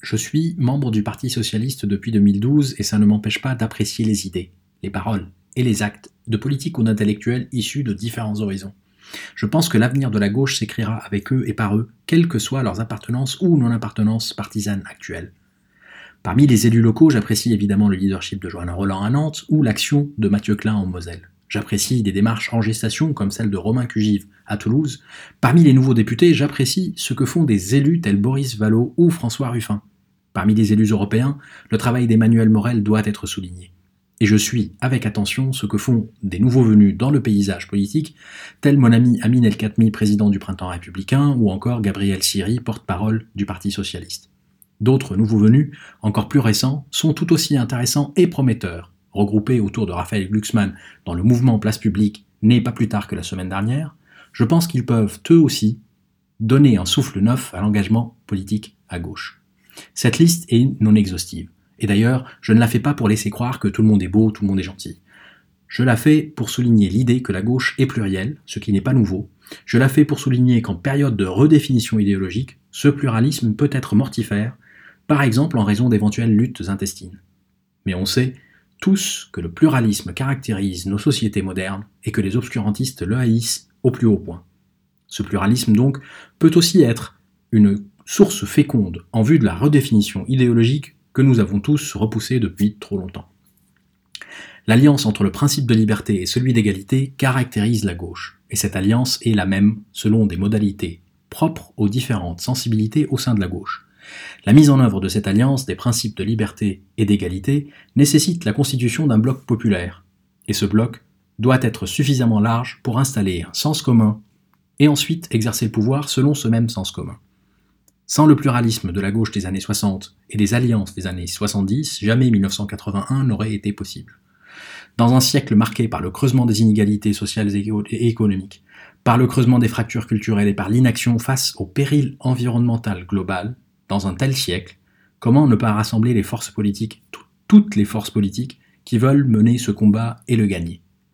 Je suis membre du Parti socialiste depuis 2012 et ça ne m'empêche pas d'apprécier les idées, les paroles et les actes de politiques ou d'intellectuels issus de différents horizons. Je pense que l'avenir de la gauche s'écrira avec eux et par eux, quelles que soient leurs appartenances ou non-appartenances partisanes actuelles. Parmi les élus locaux, j'apprécie évidemment le leadership de Joanna Roland à Nantes ou l'action de Mathieu Klein en Moselle. J'apprécie des démarches en gestation comme celle de Romain Cugive à Toulouse. Parmi les nouveaux députés, j'apprécie ce que font des élus tels Boris Vallot ou François Ruffin. Parmi les élus européens, le travail d'Emmanuel Morel doit être souligné. Et je suis avec attention ce que font des nouveaux venus dans le paysage politique, tels mon ami Amin El Khatmi, président du Printemps républicain, ou encore Gabriel Siri, porte-parole du Parti socialiste. D'autres nouveaux venus, encore plus récents, sont tout aussi intéressants et prometteurs, regroupés autour de Raphaël Glucksmann dans le mouvement Place Publique, né pas plus tard que la semaine dernière, je pense qu'ils peuvent, eux aussi, donner un souffle neuf à l'engagement politique à gauche. Cette liste est non exhaustive. Et d'ailleurs, je ne la fais pas pour laisser croire que tout le monde est beau, tout le monde est gentil. Je la fais pour souligner l'idée que la gauche est plurielle, ce qui n'est pas nouveau. Je la fais pour souligner qu'en période de redéfinition idéologique, ce pluralisme peut être mortifère, par exemple en raison d'éventuelles luttes intestines. Mais on sait tous que le pluralisme caractérise nos sociétés modernes et que les obscurantistes le haïssent au plus haut point. Ce pluralisme donc peut aussi être une source féconde en vue de la redéfinition idéologique que nous avons tous repoussée depuis trop longtemps. L'alliance entre le principe de liberté et celui d'égalité caractérise la gauche, et cette alliance est la même selon des modalités propres aux différentes sensibilités au sein de la gauche. La mise en œuvre de cette alliance des principes de liberté et d'égalité nécessite la constitution d'un bloc populaire, et ce bloc doit être suffisamment large pour installer un sens commun et ensuite exercer le pouvoir selon ce même sens commun. Sans le pluralisme de la gauche des années 60 et des alliances des années 70, jamais 1981 n'aurait été possible. Dans un siècle marqué par le creusement des inégalités sociales et économiques, par le creusement des fractures culturelles et par l'inaction face au péril environnemental global, dans un tel siècle, comment ne pas rassembler les forces politiques, toutes les forces politiques, qui veulent mener ce combat et le gagner?